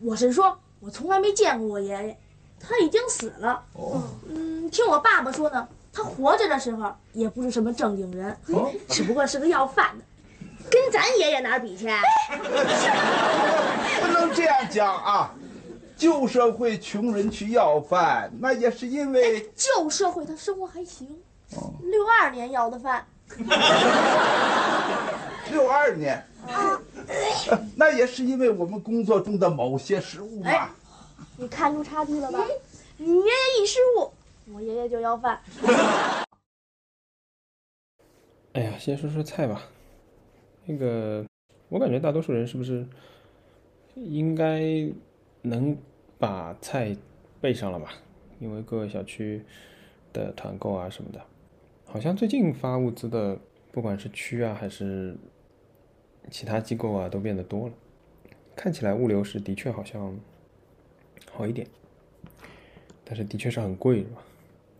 我是说，我从来没见过我爷爷，他已经死了。哦，嗯，听我爸爸说呢，他活着的时候也不是什么正经人，哦只不过是个要饭的，跟咱爷爷哪儿比去？不能这样讲啊！旧社会穷人去要饭，那也是因为旧社会他生活还行，哦六二年要的饭，六二年，那也是因为我们工作中的某些失误嘛。哎你看出差距了吧？你爷爷一失误，我爷爷就要饭。哎呀，先说说菜吧。那个，我感觉大多数人是不是应该能把菜备上了吧？因为各个小区的团购啊什么的，好像最近发物资的，不管是区啊还是其他机构啊，都变得多了。看起来物流是的确好像好一点，但是的确是很贵，是吧？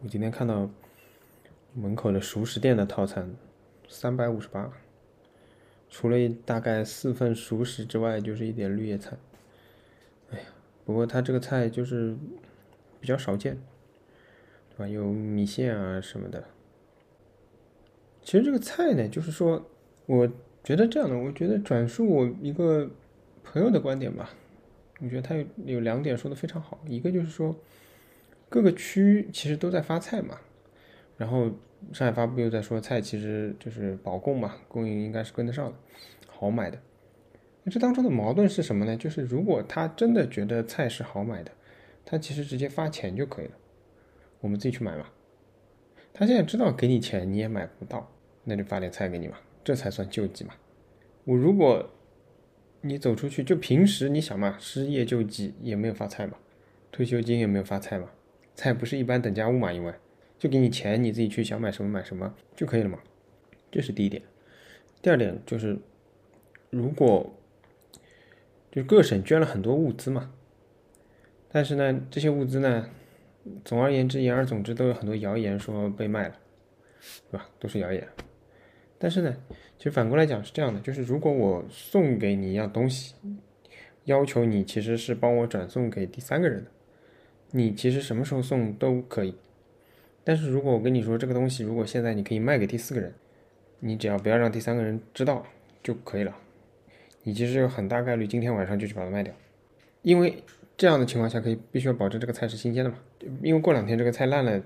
我今天看到门口的熟食店的套餐。三百五十八，除了大概四份熟食之外，就是一点绿叶菜。哎呀，不过它这个菜就是比较少见，对吧？有米线啊什么的。其实这个菜呢，就是说，我觉得这样的，我觉得转述我一个朋友的观点吧。我觉得他有有两点说的非常好，一个就是说，各个区其实都在发菜嘛，然后。上海发布又在说菜其实就是保供嘛，供应应该是跟得上的，好买的。那这当中的矛盾是什么呢？就是如果他真的觉得菜是好买的，他其实直接发钱就可以了，我们自己去买嘛。他现在知道给你钱你也买不到，那就发点菜给你嘛，这才算救济嘛。我如果你走出去，就平时你想嘛，失业救济也没有发菜嘛，退休金也没有发菜嘛，菜不是一般等价物嘛，因为。就给你钱，你自己去想买什么买什么就可以了嘛，这是第一点。第二点就是，如果就各省捐了很多物资嘛，但是呢，这些物资呢，总而言之，言而总之，都有很多谣言说被卖了，对吧？都是谣言。但是呢，其实反过来讲是这样的，就是如果我送给你一样东西，要求你其实是帮我转送给第三个人的，你其实什么时候送都可以。但是如果我跟你说这个东西，如果现在你可以卖给第四个人，你只要不要让第三个人知道就可以了。你其实有很大概率今天晚上就去把它卖掉，因为这样的情况下可以必须要保证这个菜是新鲜的嘛。因为过两天这个菜烂了，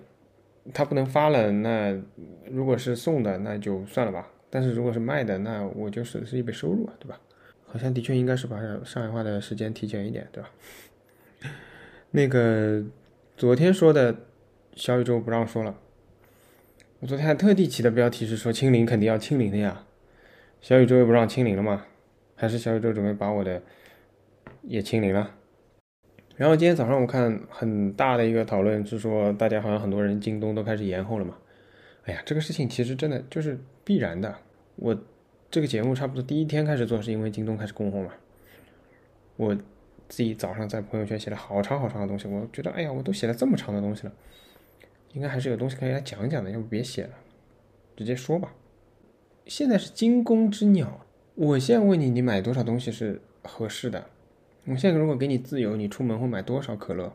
它不能发了，那如果是送的那就算了吧。但是如果是卖的，那我就损失一笔收入啊，对吧？好像的确应该是把上海话的时间提前一点，对吧？那个昨天说的。小宇宙不让说了，我昨天还特地起的标题是说清零肯定要清零的呀，小宇宙又不让清零了吗？还是小宇宙准备把我的也清零了？然后今天早上我看很大的一个讨论是说，大家好像很多人京东都开始延后了嘛。哎呀，这个事情其实真的就是必然的。我这个节目差不多第一天开始做是因为京东开始供货嘛，我自己早上在朋友圈写了好长好长的东西，我觉得哎呀，我都写了这么长的东西了。应该还是有东西可以来讲讲的，要不别写了，直接说吧。现在是惊弓之鸟，我现在问你，你买多少东西是合适的？我现在如果给你自由，你出门会买多少可乐？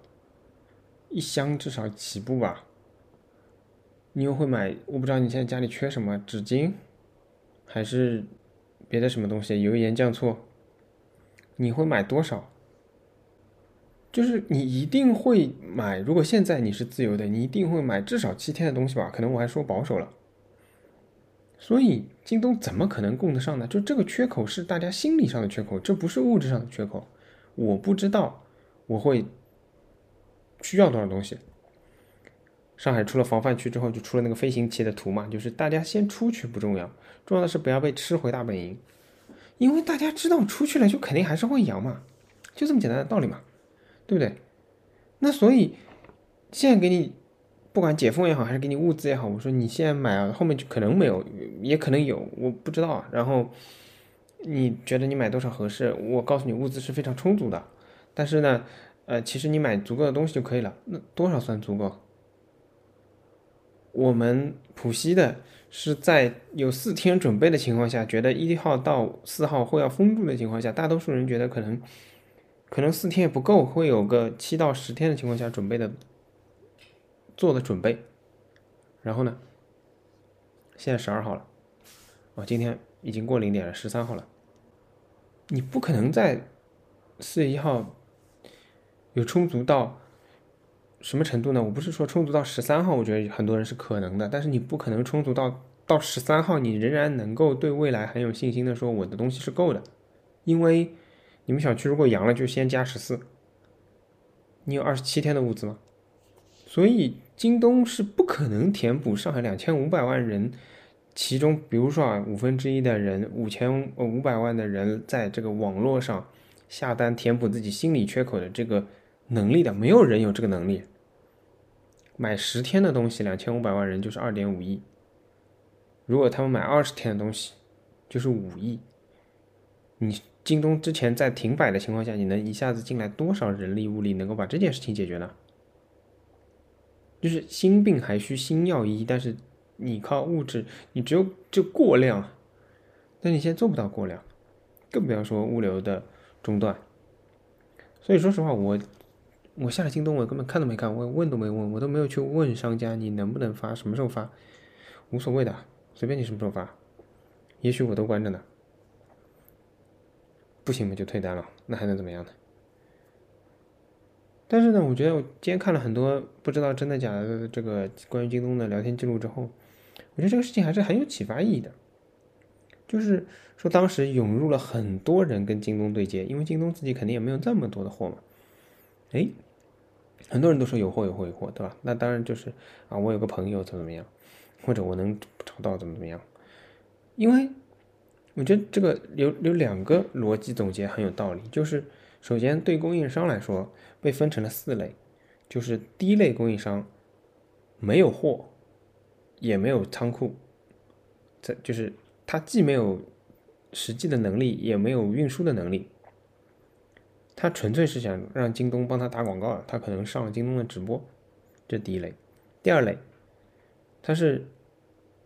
一箱至少起步吧。你又会买？我不知道你现在家里缺什么纸巾，还是别的什么东西？油盐酱醋，你会买多少？就是你一定会买，如果现在你是自由的，你一定会买至少七天的东西吧？可能我还说保守了。所以京东怎么可能供得上呢？就这个缺口是大家心理上的缺口，这不是物质上的缺口。我不知道我会需要多少东西。上海出了防范区之后，就出了那个飞行棋的图嘛，就是大家先出去不重要，重要的是不要被吃回大本营，因为大家知道出去了就肯定还是会阳嘛，就这么简单的道理嘛。对不对？那所以现在给你不管解封也好，还是给你物资也好，我说你现在买啊，后面就可能没有，也可能有，我不知道啊。然后你觉得你买多少合适？我告诉你，物资是非常充足的。但是呢，呃，其实你买足够的东西就可以了。那多少算足够？我们浦西的是在有四天准备的情况下，觉得一号到四号会要封住的情况下，大多数人觉得可能。可能四天也不够，会有个七到十天的情况下准备的做的准备。然后呢，现在十二号了，啊，今天已经过零点了，十三号了。你不可能在四月一号有充足到什么程度呢？我不是说充足到十三号，我觉得很多人是可能的，但是你不可能充足到到十三号，你仍然能够对未来很有信心的说我的东西是够的，因为你们小区如果阳了就先加十四，你有二十七天的物资吗？所以京东是不可能填补上海两千五百万人。其中，比如说啊，五分之一的人，五千呃五百万的人，在这个网络上下单填补自己心理缺口的这个能力的，没有人有这个能力。买十天的东西，两千五百万人就是二点五亿。如果他们买二十天的东西，就是五亿。你京东之前在停摆的情况下，你能一下子进来多少人力物力，能够把这件事情解决呢？就是心病还需心药医，但是。你靠物质，你只有就过量，但你现在做不到过量，更不要说物流的中断。所以说实话，我我下了京东，我根本看都没看，我问都没问，我都没有去问商家你能不能发，什么时候发，无所谓的，随便你什么时候发，也许我都关着呢，不行嘛就退单了，那还能怎么样呢？但是呢，我觉得我今天看了很多不知道真的假的这个关于京东的聊天记录之后。我觉得这个事情还是很有启发意义的，就是说当时涌入了很多人跟京东对接，因为京东自己肯定也没有这么多的货嘛。哎，很多人都说有货有货有货，对吧？那当然就是啊，我有个朋友怎么怎么样，或者我能找到怎么怎么样。因为我觉得这个有有两个逻辑总结很有道理，就是首先对供应商来说被分成了四类，就是第一类供应商没有货。也没有仓库，这就是他既没有实际的能力，也没有运输的能力，他纯粹是想让京东帮他打广告，他可能上了京东的直播，这第一类。第二类，他是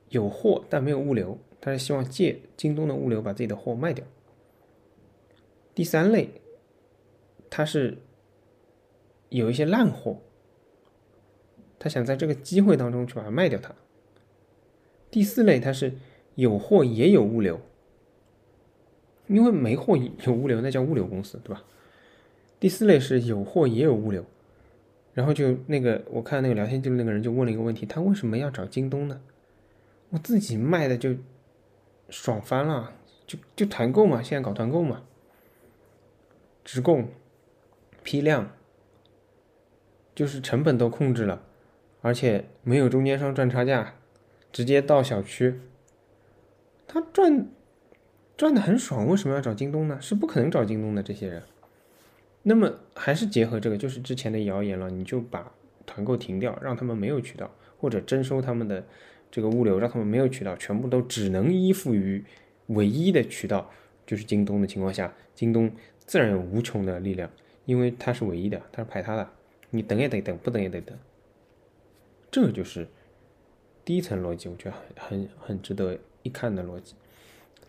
有货但没有物流，他是希望借京东的物流把自己的货卖掉。第三类，他是有一些烂货，他想在这个机会当中去把它卖掉它。第四类，它是有货也有物流，因为没货有物流，那叫物流公司，对吧？第四类是有货也有物流，然后就那个我看那个聊天记录，那个人就问了一个问题：他为什么要找京东呢？我自己卖的就爽翻了，就就团购嘛，现在搞团购嘛，直供批量，就是成本都控制了，而且没有中间商赚差价。直接到小区，他赚赚的很爽，为什么要找京东呢？是不可能找京东的这些人。那么还是结合这个，就是之前的谣言了，你就把团购停掉，让他们没有渠道，或者征收他们的这个物流，让他们没有渠道，全部都只能依附于唯一的渠道，就是京东的情况下，京东自然有无穷的力量，因为它是唯一的，它是排他的，你等也得等，不等也得等，这就是。第一层逻辑，我觉得很很很值得一看的逻辑。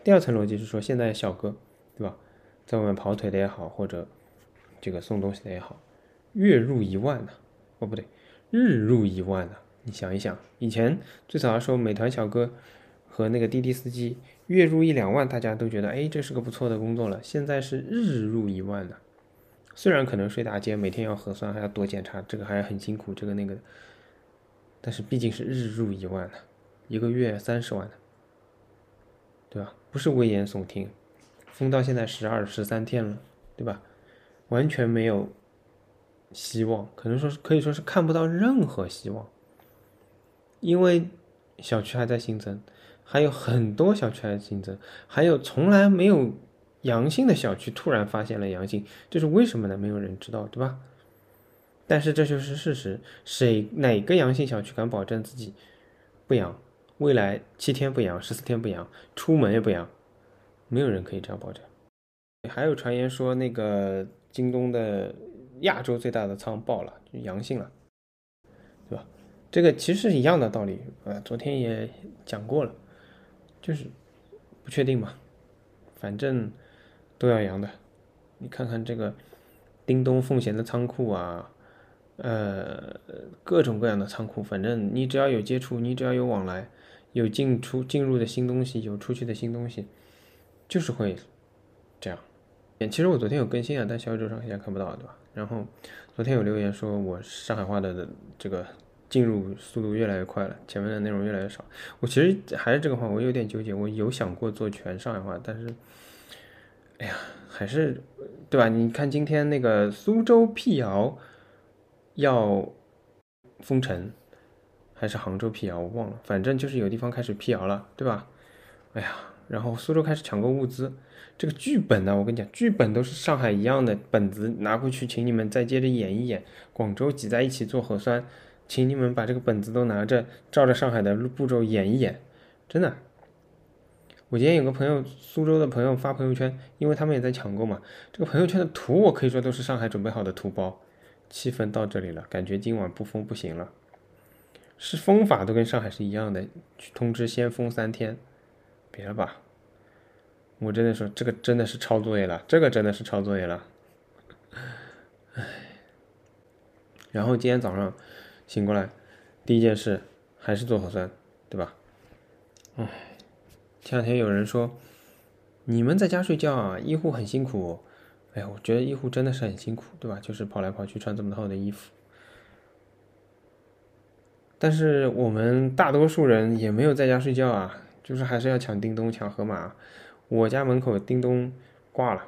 第二层逻辑是说，现在小哥，对吧，在外面跑腿的也好，或者这个送东西的也好，月入一万呢？哦，不对，日入一万呢？你想一想，以前最早的时候，美团小哥和那个滴滴司机月入一两万，大家都觉得，哎，这是个不错的工作了。现在是日入一万呢，虽然可能睡大街，每天要核酸，还要多检查，这个还很辛苦，这个那个。但是毕竟是日入一万的，一个月三十万的，对吧？不是危言耸听，封到现在十二十三天了，对吧？完全没有希望，可能说是可以说是看不到任何希望，因为小区还在新增，还有很多小区还在新增，还有从来没有阳性的小区突然发现了阳性，这是为什么呢？没有人知道，对吧？但是这就是事实，谁哪个阳性小区敢保证自己不阳？未来七天不阳，十四天不阳，出门也不阳，没有人可以这样保证。还有传言说，那个京东的亚洲最大的仓爆了，阳性了，对吧？这个其实是一样的道理，呃，昨天也讲过了，就是不确定嘛，反正都要阳的。你看看这个。叮咚奉贤的仓库啊，呃，各种各样的仓库，反正你只要有接触，你只要有往来，有进出进入的新东西，有出去的新东西，就是会这样。其实我昨天有更新啊，但小宇宙上现在看不到，对吧？然后昨天有留言说我上海话的这个进入速度越来越快了，前面的内容越来越少。我其实还是这个话，我有点纠结。我有想过做全上海话，但是，哎呀，还是对吧？你看今天那个苏州辟谣要封城，还是杭州辟谣，我忘了。反正就是有地方开始辟谣了，对吧？哎呀，然后苏州开始抢购物资。这个剧本呢，我跟你讲，剧本都是上海一样的本子拿过去，请你们再接着演一演。广州挤在一起做核酸，请你们把这个本子都拿着，照着上海的步骤演一演。真的，我今天有个朋友，苏州的朋友发朋友圈，因为他们也在抢购嘛。这个朋友圈的图，我可以说都是上海准备好的图包。气氛到这里了，感觉今晚不封不行了。是封法都跟上海是一样的，去通知先封三天，别了吧。我真的说，这个真的是抄作业了，这个真的是抄作业了，唉。然后今天早上醒过来，第一件事还是做核酸，对吧？唉，前两天有人说你们在家睡觉啊，医护很辛苦。哎呀，我觉得医护真的是很辛苦，对吧？就是跑来跑去穿这么厚的衣服。但是我们大多数人也没有在家睡觉啊，就是还是要抢叮咚、抢盒马。我家门口叮咚挂了，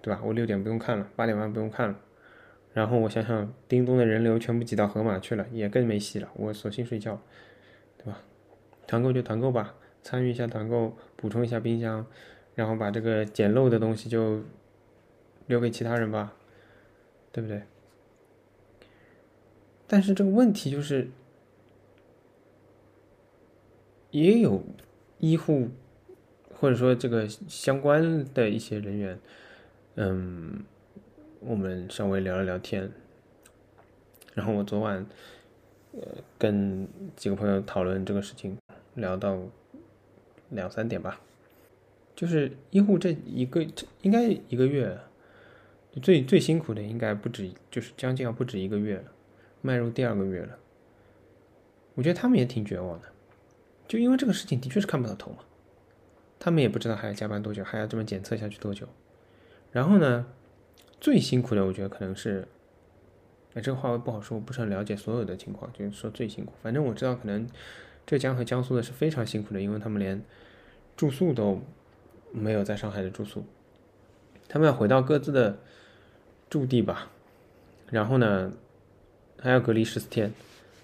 对吧？我六点不用看了，八点半不用看了。然后我想想，叮咚的人流全部挤到盒马去了，也更没戏了。我索性睡觉，对吧？团购就团购吧，参与一下团购，补充一下冰箱，然后把这个捡漏的东西就留给其他人吧，对不对？但是这个问题就是，也有医护。或者说这个相关的一些人员，嗯，我们稍微聊了聊天，然后我昨晚，呃，跟几个朋友讨论这个事情，聊到两三点吧，就是医护这一个这应该一个月，最最辛苦的应该不止，就是将近要不止一个月了，迈入第二个月了，我觉得他们也挺绝望的，就因为这个事情的确是看不到头嘛。他们也不知道还要加班多久，还要这么检测下去多久。然后呢，最辛苦的我觉得可能是，哎，这个话我不好说，我不是很了解所有的情况，就是说最辛苦。反正我知道，可能浙江和江苏的是非常辛苦的，因为他们连住宿都没有在上海的住宿，他们要回到各自的驻地吧。然后呢，还要隔离十四天。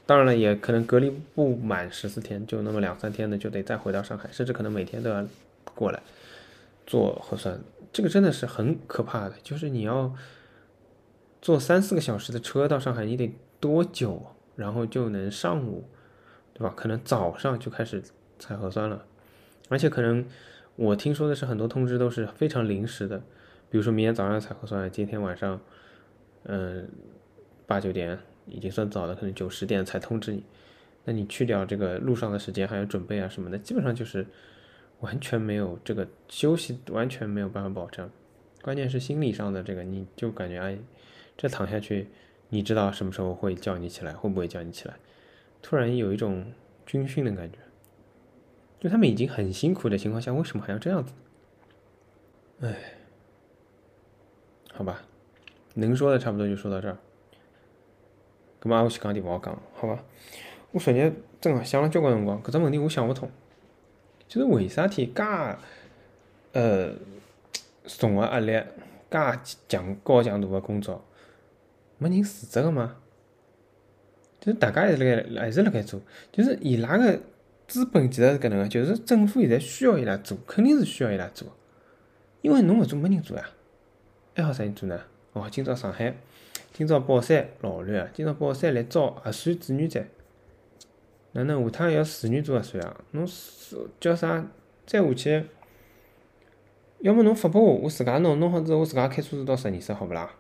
当然了，也可能隔离不满十四天，就那么两三天的，就得再回到上海，甚至可能每天都要过来做核酸。这个真的是很可怕的，就是你要坐三四个小时的车到上海，你得多久？然后就能上午，对吧？可能早上就开始采核酸了，而且可能我听说的是很多通知都是非常临时的，比如说明天早上采核酸，今天晚上，嗯，八九点。已经算早的，可能九十点才通知你。那你去掉这个路上的时间，还有准备啊什么的，基本上就是完全没有这个休息，完全没有办法保证。关键是心理上的这个，你就感觉哎，这躺下去，你知道什么时候会叫你起来，会不会叫你起来？突然有一种军训的感觉。就他们已经很辛苦的情况下，为什么还要这样子？哎，好吧，能说的差不多就说到这儿。咁嘛，我先讲点勿好讲，好伐？我昨日真个想了交关辰光，搿只问题我想勿通，就是为啥体介呃重个压力，介强高强度个工作，没人辞职个吗？就是大家还是辣盖还是辣盖做，就是伊拉个资本其实是搿能个，就是政府现在需要伊拉做，肯定是需要伊拉做，因为侬勿做没人做呀，还好啥人做呢？哦，今朝上海。今朝宝山老乱啊！今朝宝山来招核酸志愿者，哪能下趟要自愿做核酸啊？侬叫啥？再下去，要么侬发拨我，我自家弄，弄好之后我自家开车子到实验室，好勿啦？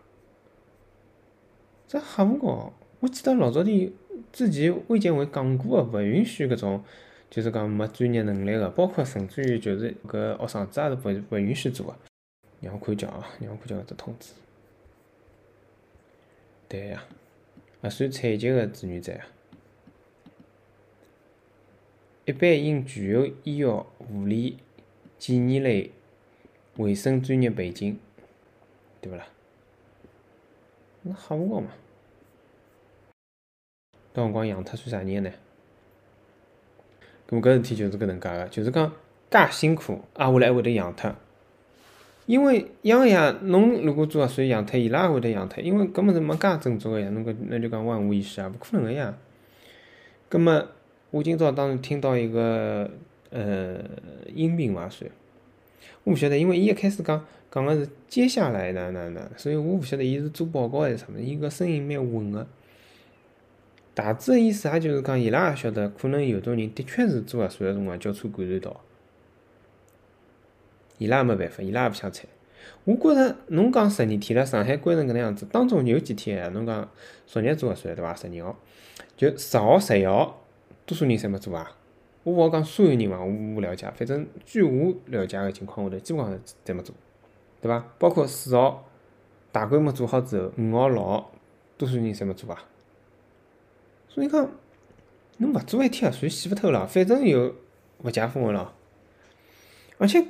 这瞎胡搞！我记得老早点之前卫健委讲过个，勿允许搿种，就是讲没专业能力个，包括甚至于就是搿学生子也是勿勿允许做个。让我看叫啊，让我看叫搿只通知。对呀，也算采集个志愿者啊。一般应具有医药、护理、检验类、卫生专业背景，对勿啦？那吓勿高嘛？到辰光养脱算啥人呢？咾么搿事体就是搿能介个，就是讲介辛苦，挨下来还会得养脱。因为养呀，侬如果做核酸养胎，伊拉也会得养胎，因为搿物事没介正宗个呀，侬搿那就讲万无一失啊，勿可能个呀。葛末我今朝当时听到一个呃音频嘛算，我勿晓得，因为伊一开始讲讲个是接下来哪哪哪，所以我勿晓得伊是做报告还是啥物事，伊个声音蛮稳个。大致个意思也就是讲，伊拉也晓得，可能有种人的确是做核酸个辰光交叉感染到。伊拉也没办法，伊拉也勿想睬。我觉着侬讲十二天了上海关成搿能样子，当中有几天侬讲昨日做核酸对伐？十二号，就十号、十一号，多数人侪没做啊。我勿好讲所有人伐，我勿了解，反正据我了解个情况下头，基本上侪没做，对伐？包括四号大规模做好之后，五号、六号，多数人侪没做啊。所以讲，侬勿做一天核酸洗勿透了，反正又勿解封个了，而且。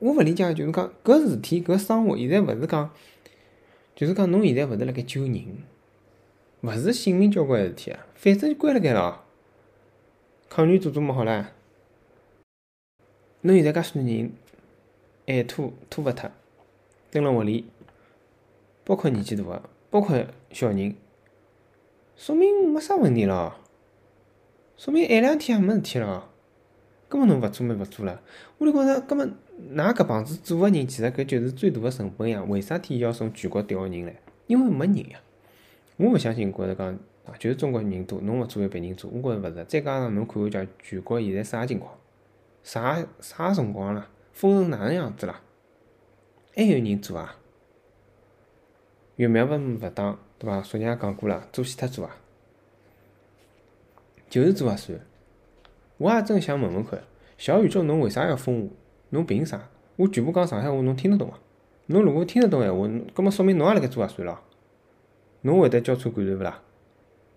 我勿理解，就是讲搿事体搿生活，现在勿是讲，就是讲侬现在勿是辣盖救人，勿是性命交关个事体啊，反正就关辣盖了，抗原做做么好唻。侬现在介许多人还拖拖勿脱，蹲辣屋里，包括年纪大个，包括小人，说明没啥问题咯，说明一两天也没事体了，根本侬勿做么勿做了，我就觉着根本。㑚搿帮子做个人，其实搿就是最大个成本呀！为啥体要从全国调人来？因为没人呀！我勿相信，觉着讲啊，就是中国人多，侬勿做，别人做。我觉着勿是。再加上侬看下，全国现在啥情况？啥啥辰光了？封成哪能样子了？还有人做啊？疫苗勿勿打，对伐？昨日也讲过了，做死脱做啊！就是做核酸。我也真想问问看，小宇宙，侬为啥要封我？侬凭啥？我全部讲上海话，侬听得懂伐？侬如果听得懂闲话，搿么说明侬也辣盖做核酸咯？侬会得交叉感染勿啦？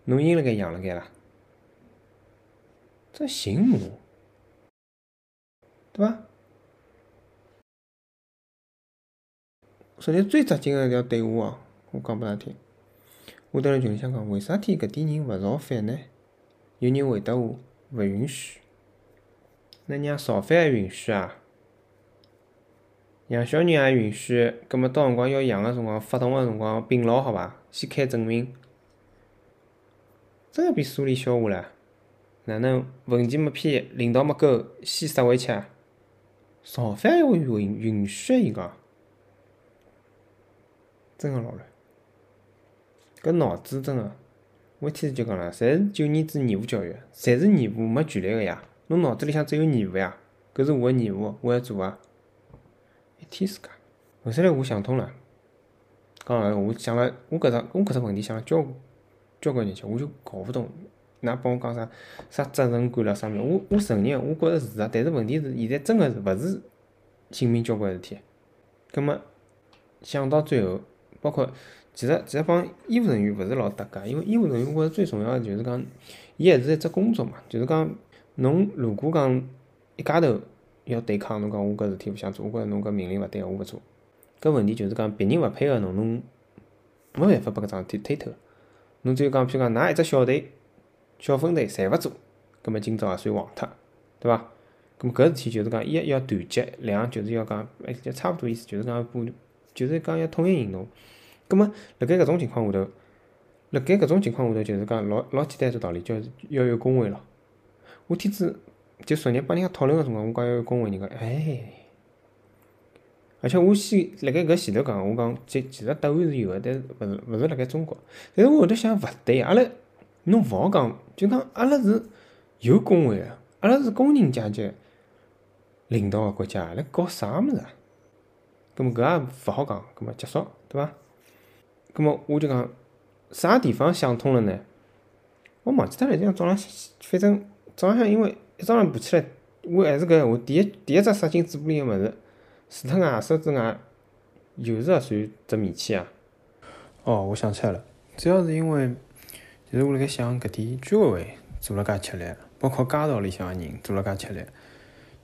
侬阴辣盖阳辣盖啦？这寻魔，对伐？昨日最扎劲个一条对话哦，我讲拨㑚听。我蹲辣群里向讲，为啥体搿点人勿造反呢？有人回答我，勿允许。那让造反还允许啊？养小人也允许，葛末到辰光要养个辰光，发动个辰光并牢好伐？先开证明，真个变苏联笑话了。哪能文件没批，领导没够，先杀回去？造反还会允允许？伊讲，真个老乱。搿脑子真个，我一天就讲了，侪是九年制义务教育，侪是义务没权利个呀。侬脑子里向只有义务呀，搿是我个义务，我要做啊。天自家，后头来我想通了，讲了我想了，我搿只我搿只问题想了交交关日去，我就搞勿懂，㑚帮我讲啥啥责任感了啥物事？我我承认，我觉着是实，但是问题是现在真个是勿是性命交关事体。葛末想到最后，包括其实其实帮医务人员勿是老搭界，因为医务人员我觉着最重要个就是讲，伊还是一只工作嘛，就是讲侬如果讲一家头。要对抗侬讲，我搿事体勿想做，我觉着侬搿命令勿对，我勿做。搿问题就是讲，别人勿配合侬，侬没办法把搿桩事体推脱。侬只有讲，譬如讲，㑚一只小队、小分队侪勿做，葛末今朝也算黄脱，对伐？葛末搿事体就是讲，一要团结，两就是要讲，哎，就差勿多意思，就是讲不，就是讲要统一行动。葛末辣盖搿种情况下头，辣盖搿种情况下头，就是讲老老简单一只道理，就是要有工会咯。我天子。就昨日帮人家讨论个辰光，我讲要有工会，人讲哎，而且我先辣盖搿前头讲，我讲其其实答案是有个，但是勿是勿是辣盖中国。但是我后头想勿对，阿拉侬勿好讲，就讲阿拉是有工会个，阿拉是工人阶级领导个国家，辣搞啥物事啊？葛末搿也勿好讲，葛末结束，对伐？葛末我就讲啥地方想通了呢？我忘记脱了，今朝早浪反正早浪向因为。一早浪爬起来，我还是搿话，第一第一只杀进嘴巴里个物事，除脱外手之外，就是核酸只面签啊。哦，我想起来了，主要是因为，就是我辣盖想搿点居委会做了介吃力，包括街道里向个人做了介吃力，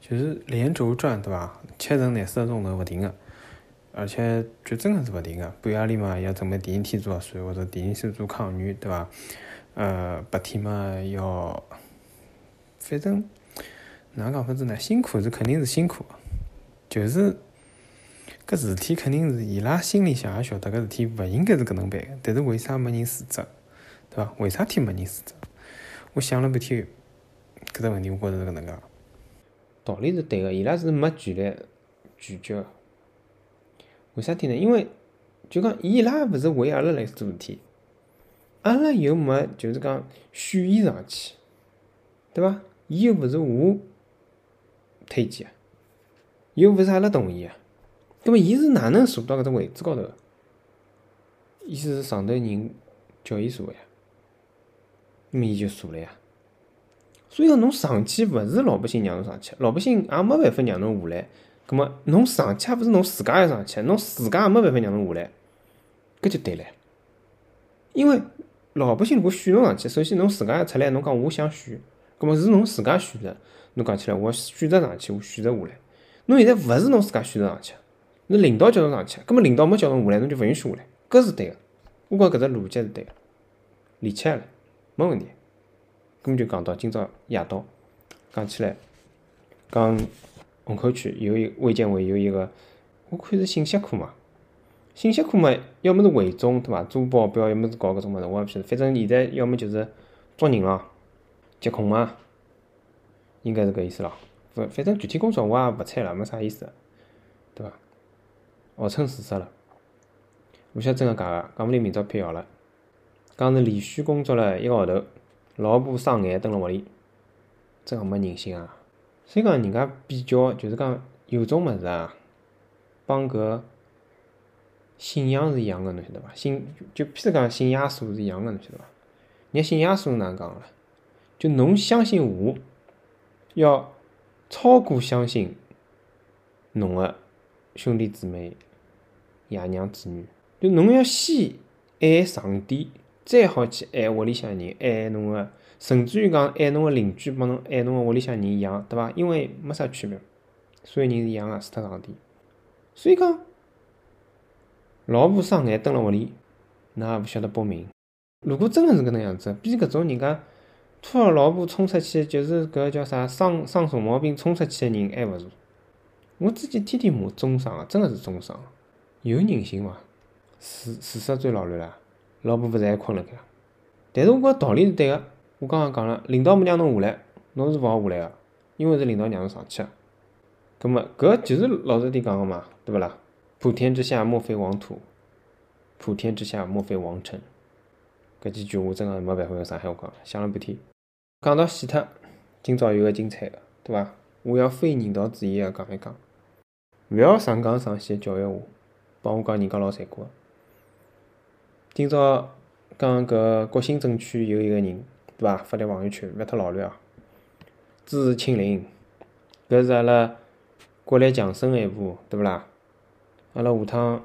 就是连轴转，对伐？七乘廿四个钟头勿停个，而且就真个是勿停个。半夜里嘛要准备第二天做核酸，或者第二天做抗原，对伐？呃，白天嘛要，反正哪讲法子呢？辛苦是肯定是辛苦，就是搿事体肯定是伊拉心里向也晓得搿事体勿应该是搿能办，但是为啥没人辞职，对伐？为啥体没人辞职？我想了半天，搿只问题我觉着是搿能介。道理是对个，伊拉是没权利拒绝个。为啥体呢？因为就讲伊拉勿是为阿拉来做事体，阿拉又没就是讲选伊上去，对伐？伊又勿是我推荐，又勿是阿拉同意个，葛末伊是哪能坐到搿只位置高头个？意思是上头人叫伊坐个呀，那么伊就坐了呀。所以讲侬上去勿是老百姓让侬上去，老百姓也没办法让侬下来。葛末侬上去也勿是侬自家要上去，侬自家也没办法让侬下来，搿就对了。因为老百姓如果选侬上去，首先侬自家要出来，侬讲我想选，葛末是侬自家选择。侬讲起来，我选择上去，我选择下来。侬现在勿是侬自家选择上去，侬领导叫侬上去，葛末领导没叫侬下来，侬就勿允许下来，搿是对个。我觉搿只逻辑是对个，理解了，没问题。根本就讲到今朝夜到，讲起来，讲虹口区有一卫健委有一个，我看是信息科嘛，信息科嘛，要么是汇总对伐？做报表，要么是搞搿种物事，我也勿晓得。反正现在要么就是抓人咯，疾控嘛，应该是搿意思咯。反反正具体工作我也勿猜了，没啥意思，对伐？号称事实了，勿晓得真个假个，讲勿定明朝辟谣了，讲是连续工作了一个号头。老婆生癌蹲辣屋里，真个没人性啊！所以讲人家比较，就是讲有种物事啊，帮搿信仰是一样个，侬晓得伐？信就譬如讲信耶稣是一样个，侬晓得伐？人家信耶稣哪能讲个？就侬相信我，要超过相信侬个兄弟姊妹、爷娘子女，就侬要先爱上帝。再好去爱屋里向人，爱侬个，甚至于讲爱侬个邻居，帮侬爱侬个屋里向人一样，对伐？因为没啥区别，所有人是一样个，除脱上帝。所以讲，老婆生癌蹲辣屋里，㑚也勿晓得报名。如果真个是搿能样子，比搿种人家拖老婆冲出去，就是搿叫啥生生重毛病冲出去个人还勿如。我之前天天骂中伤个，真个是中伤，有人性伐？事事实最老卵了。老婆勿是还困辣盖？但是我觉道理是对个。我刚刚讲了，领导没让侬下来，侬是勿好下来个，因为是领导让侬上去个。葛末搿就是老实点讲个嘛，对勿啦？普天之下莫非王土，普天之下莫非王臣。搿几句话真个没办法用上海话讲，想了半天。讲到死脱，今朝有个精彩个，对伐？我要非人道主义个讲一讲，勿要上纲上线教育我，帮我讲人家老残酷个。今朝讲搿国新镇区有一个人，对伐？发条朋友圈，勿要太老乱哦。支持清零，搿是阿拉国力强盛个一步，对勿啦？阿拉下趟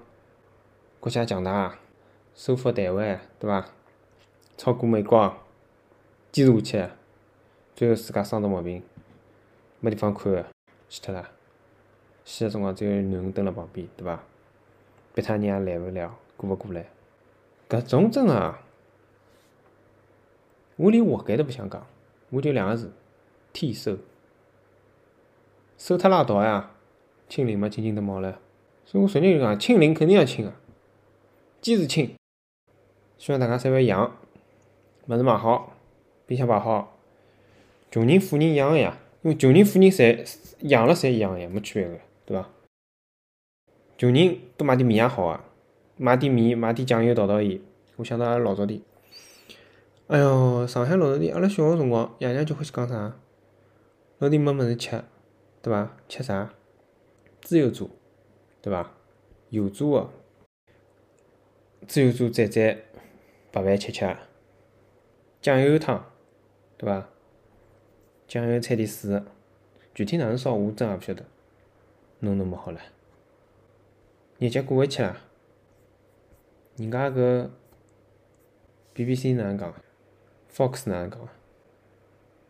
国家强大，收复台湾，对伐？超过美国，坚持下去，最后自家生着毛病，没地方看个，死脱了。死个辰光只有囡恩蹲辣旁边，对伐？别他人也来勿了，过勿过来？搿种真啊，我连活该都不想讲，我就两个字：替收。收脱拉倒呀！清零嘛，轻轻的毛了。所以我昨日就讲，清零肯定要清啊，坚持清。希望大家侪要养，物事买好，冰箱摆好。穷人、富人一样个呀，因为穷人、富人侪养了侪一样个呀，没区别个，对伐？穷人多买点米也好啊。买点米，买点酱油倒倒盐。我想到阿拉老早点，哎哟，上海老早点，阿拉小个辰光，爷娘就欢喜讲啥？老点没物事吃，对伐？吃啥？猪油渣，对伐？油炸个猪油渣蘸蘸白饭吃吃，酱油汤，对伐？酱油掺点水，具体哪能烧我真也勿晓得，弄弄么好了，日节过回去了。人家搿 BBC 哪能讲？Fox 哪能讲？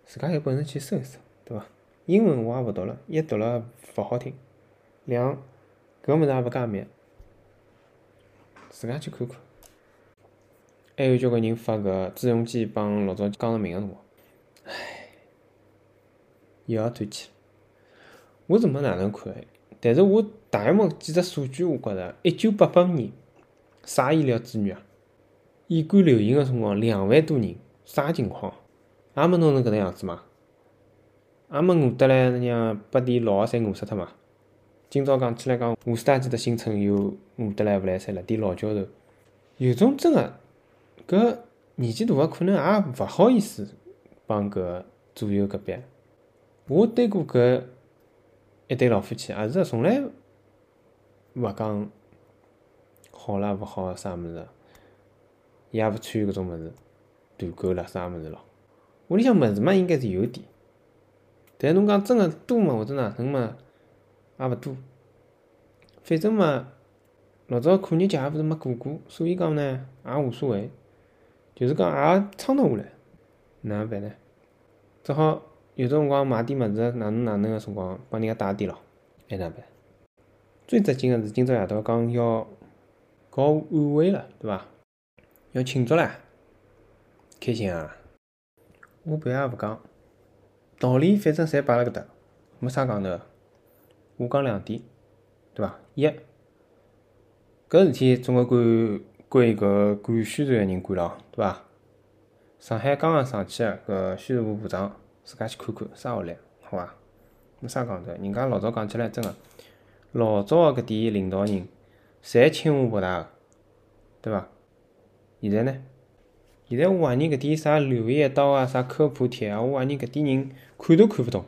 自家有本事去搜一搜，对伐？英文我也勿读了，一读了勿好听，两搿物事也勿加密，自家去看看。还有交关人发搿朱镕基帮老早江泽民个辰光，唉，又要转去了。我是没哪能看，但是我大约摸几只数据，我觉着一九八八年啥医疗资源啊？乙肝流行个辰光两万多人，啥情况？也没弄成搿能样子嘛？也没饿得来，让八点六个侪饿死脱嘛？今朝讲起来讲，五十大几的新村又饿得来勿来三了，点老教授，有种真个搿年纪大个可能也勿好意思帮搿左右隔壁。我对过搿一对老夫妻，也是从来勿讲好啦勿好啥物事，也勿参与搿种物事，团购啦啥物事咯。屋里向物事嘛，应该是有点，但侬讲真个多嘛，或者哪能嘛，也勿多。反正嘛，老早苦日节也勿是没过过，所以讲呢，也无所谓。就是讲也撑得下来，哪能办呢？只好有辰光买点物事，哪能哪能个辰光帮人家带点咯，还哪办？最扎劲个是今朝夜到讲要搞晚会了，对伐？要庆祝唻，开心啊！我别也勿讲，道理反正侪摆辣搿搭，没啥讲头。我讲两点，对伐？一，搿事体总归归搿管宣传个人管咯，对伐？上海刚刚上去个搿宣传部部长，自家去看看啥学历，好伐？没啥讲头，人家老早讲起来真个，老早个搿点领导人，侪清华北大个，对伐？现在呢？现在我怀疑搿点啥刘一刀啊，啥科普帖啊，我怀疑搿点人看都看勿懂。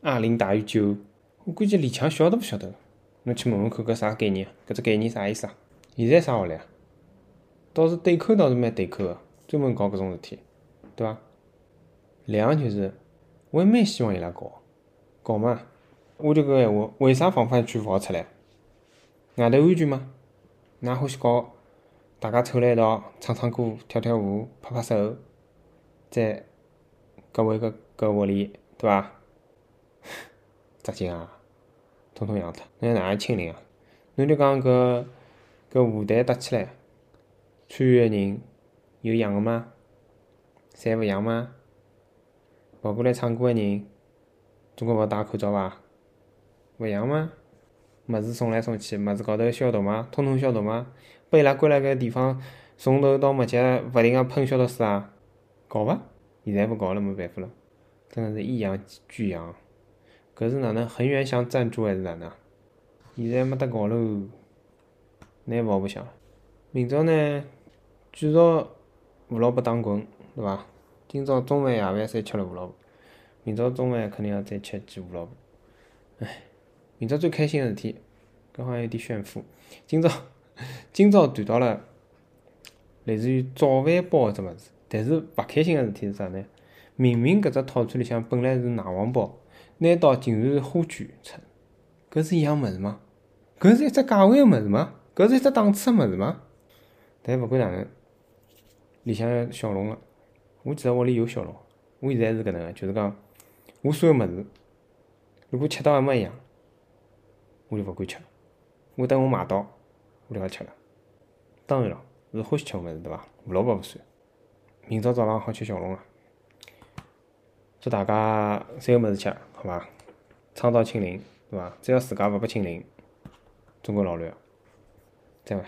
二零大于九，我估计李强晓得勿晓得？侬去问问看搿啥概念？搿只概念啥意思啊？现在啥学历啊？倒是对口倒是蛮对口个，专门搞搿种事体，对伐？两就是我也蛮希望伊拉搞，搞嘛。我就搿闲话，为啥防范区勿好出来？外头安全吗？㑚欢喜搞？大家凑辣一道唱唱歌、跳跳舞、拍拍手，在各位个搿屋里，对伐？扎劲啊！统统扬脱，那哪能清零啊？侬就讲搿搿舞台搭起来，参与个人有样个吗？侪勿样吗？跑过来唱歌个人，总归勿戴口罩伐？勿样吗？物事送来送去，物事高头消毒吗？统统消毒吗？拨伊拉关辣搿地方，从头到末脚勿停个喷消毒水啊！搞伐？现在勿搞了，没办法了，真个是一样俱扬。搿是哪能？恒源祥赞助还是哪能？现在没得搞喽，拿跑白相。明朝呢，继续胡萝卜打滚，对伐？今朝中饭夜饭侪吃了胡萝卜，明朝中饭肯定要再吃几胡萝卜。唉，明朝最开心个事体，搿好像有点炫富。今朝。今朝谈到了类似于早饭包搿只物事，但是勿开心个事体是啥呢？明明搿只套餐里向本来是奶黄包，拿到竟然是花卷餐，搿是一样物事吗？搿是一只价位个物事吗？搿是一只档次个物事吗？但勿管哪能，里向小龙个，我其实屋里有小龙，我现在是搿能个，就是讲我所有物事，如果吃到一模一样，我就勿敢吃了，我等我买到。我就要吃了，当然了，是欢喜吃个物事，对伐？胡萝卜勿算。明朝早浪好吃小龙啊！祝大家侪有物事吃，好伐？倡导清零，对伐？只要自家勿被清零，中国老乱。再会。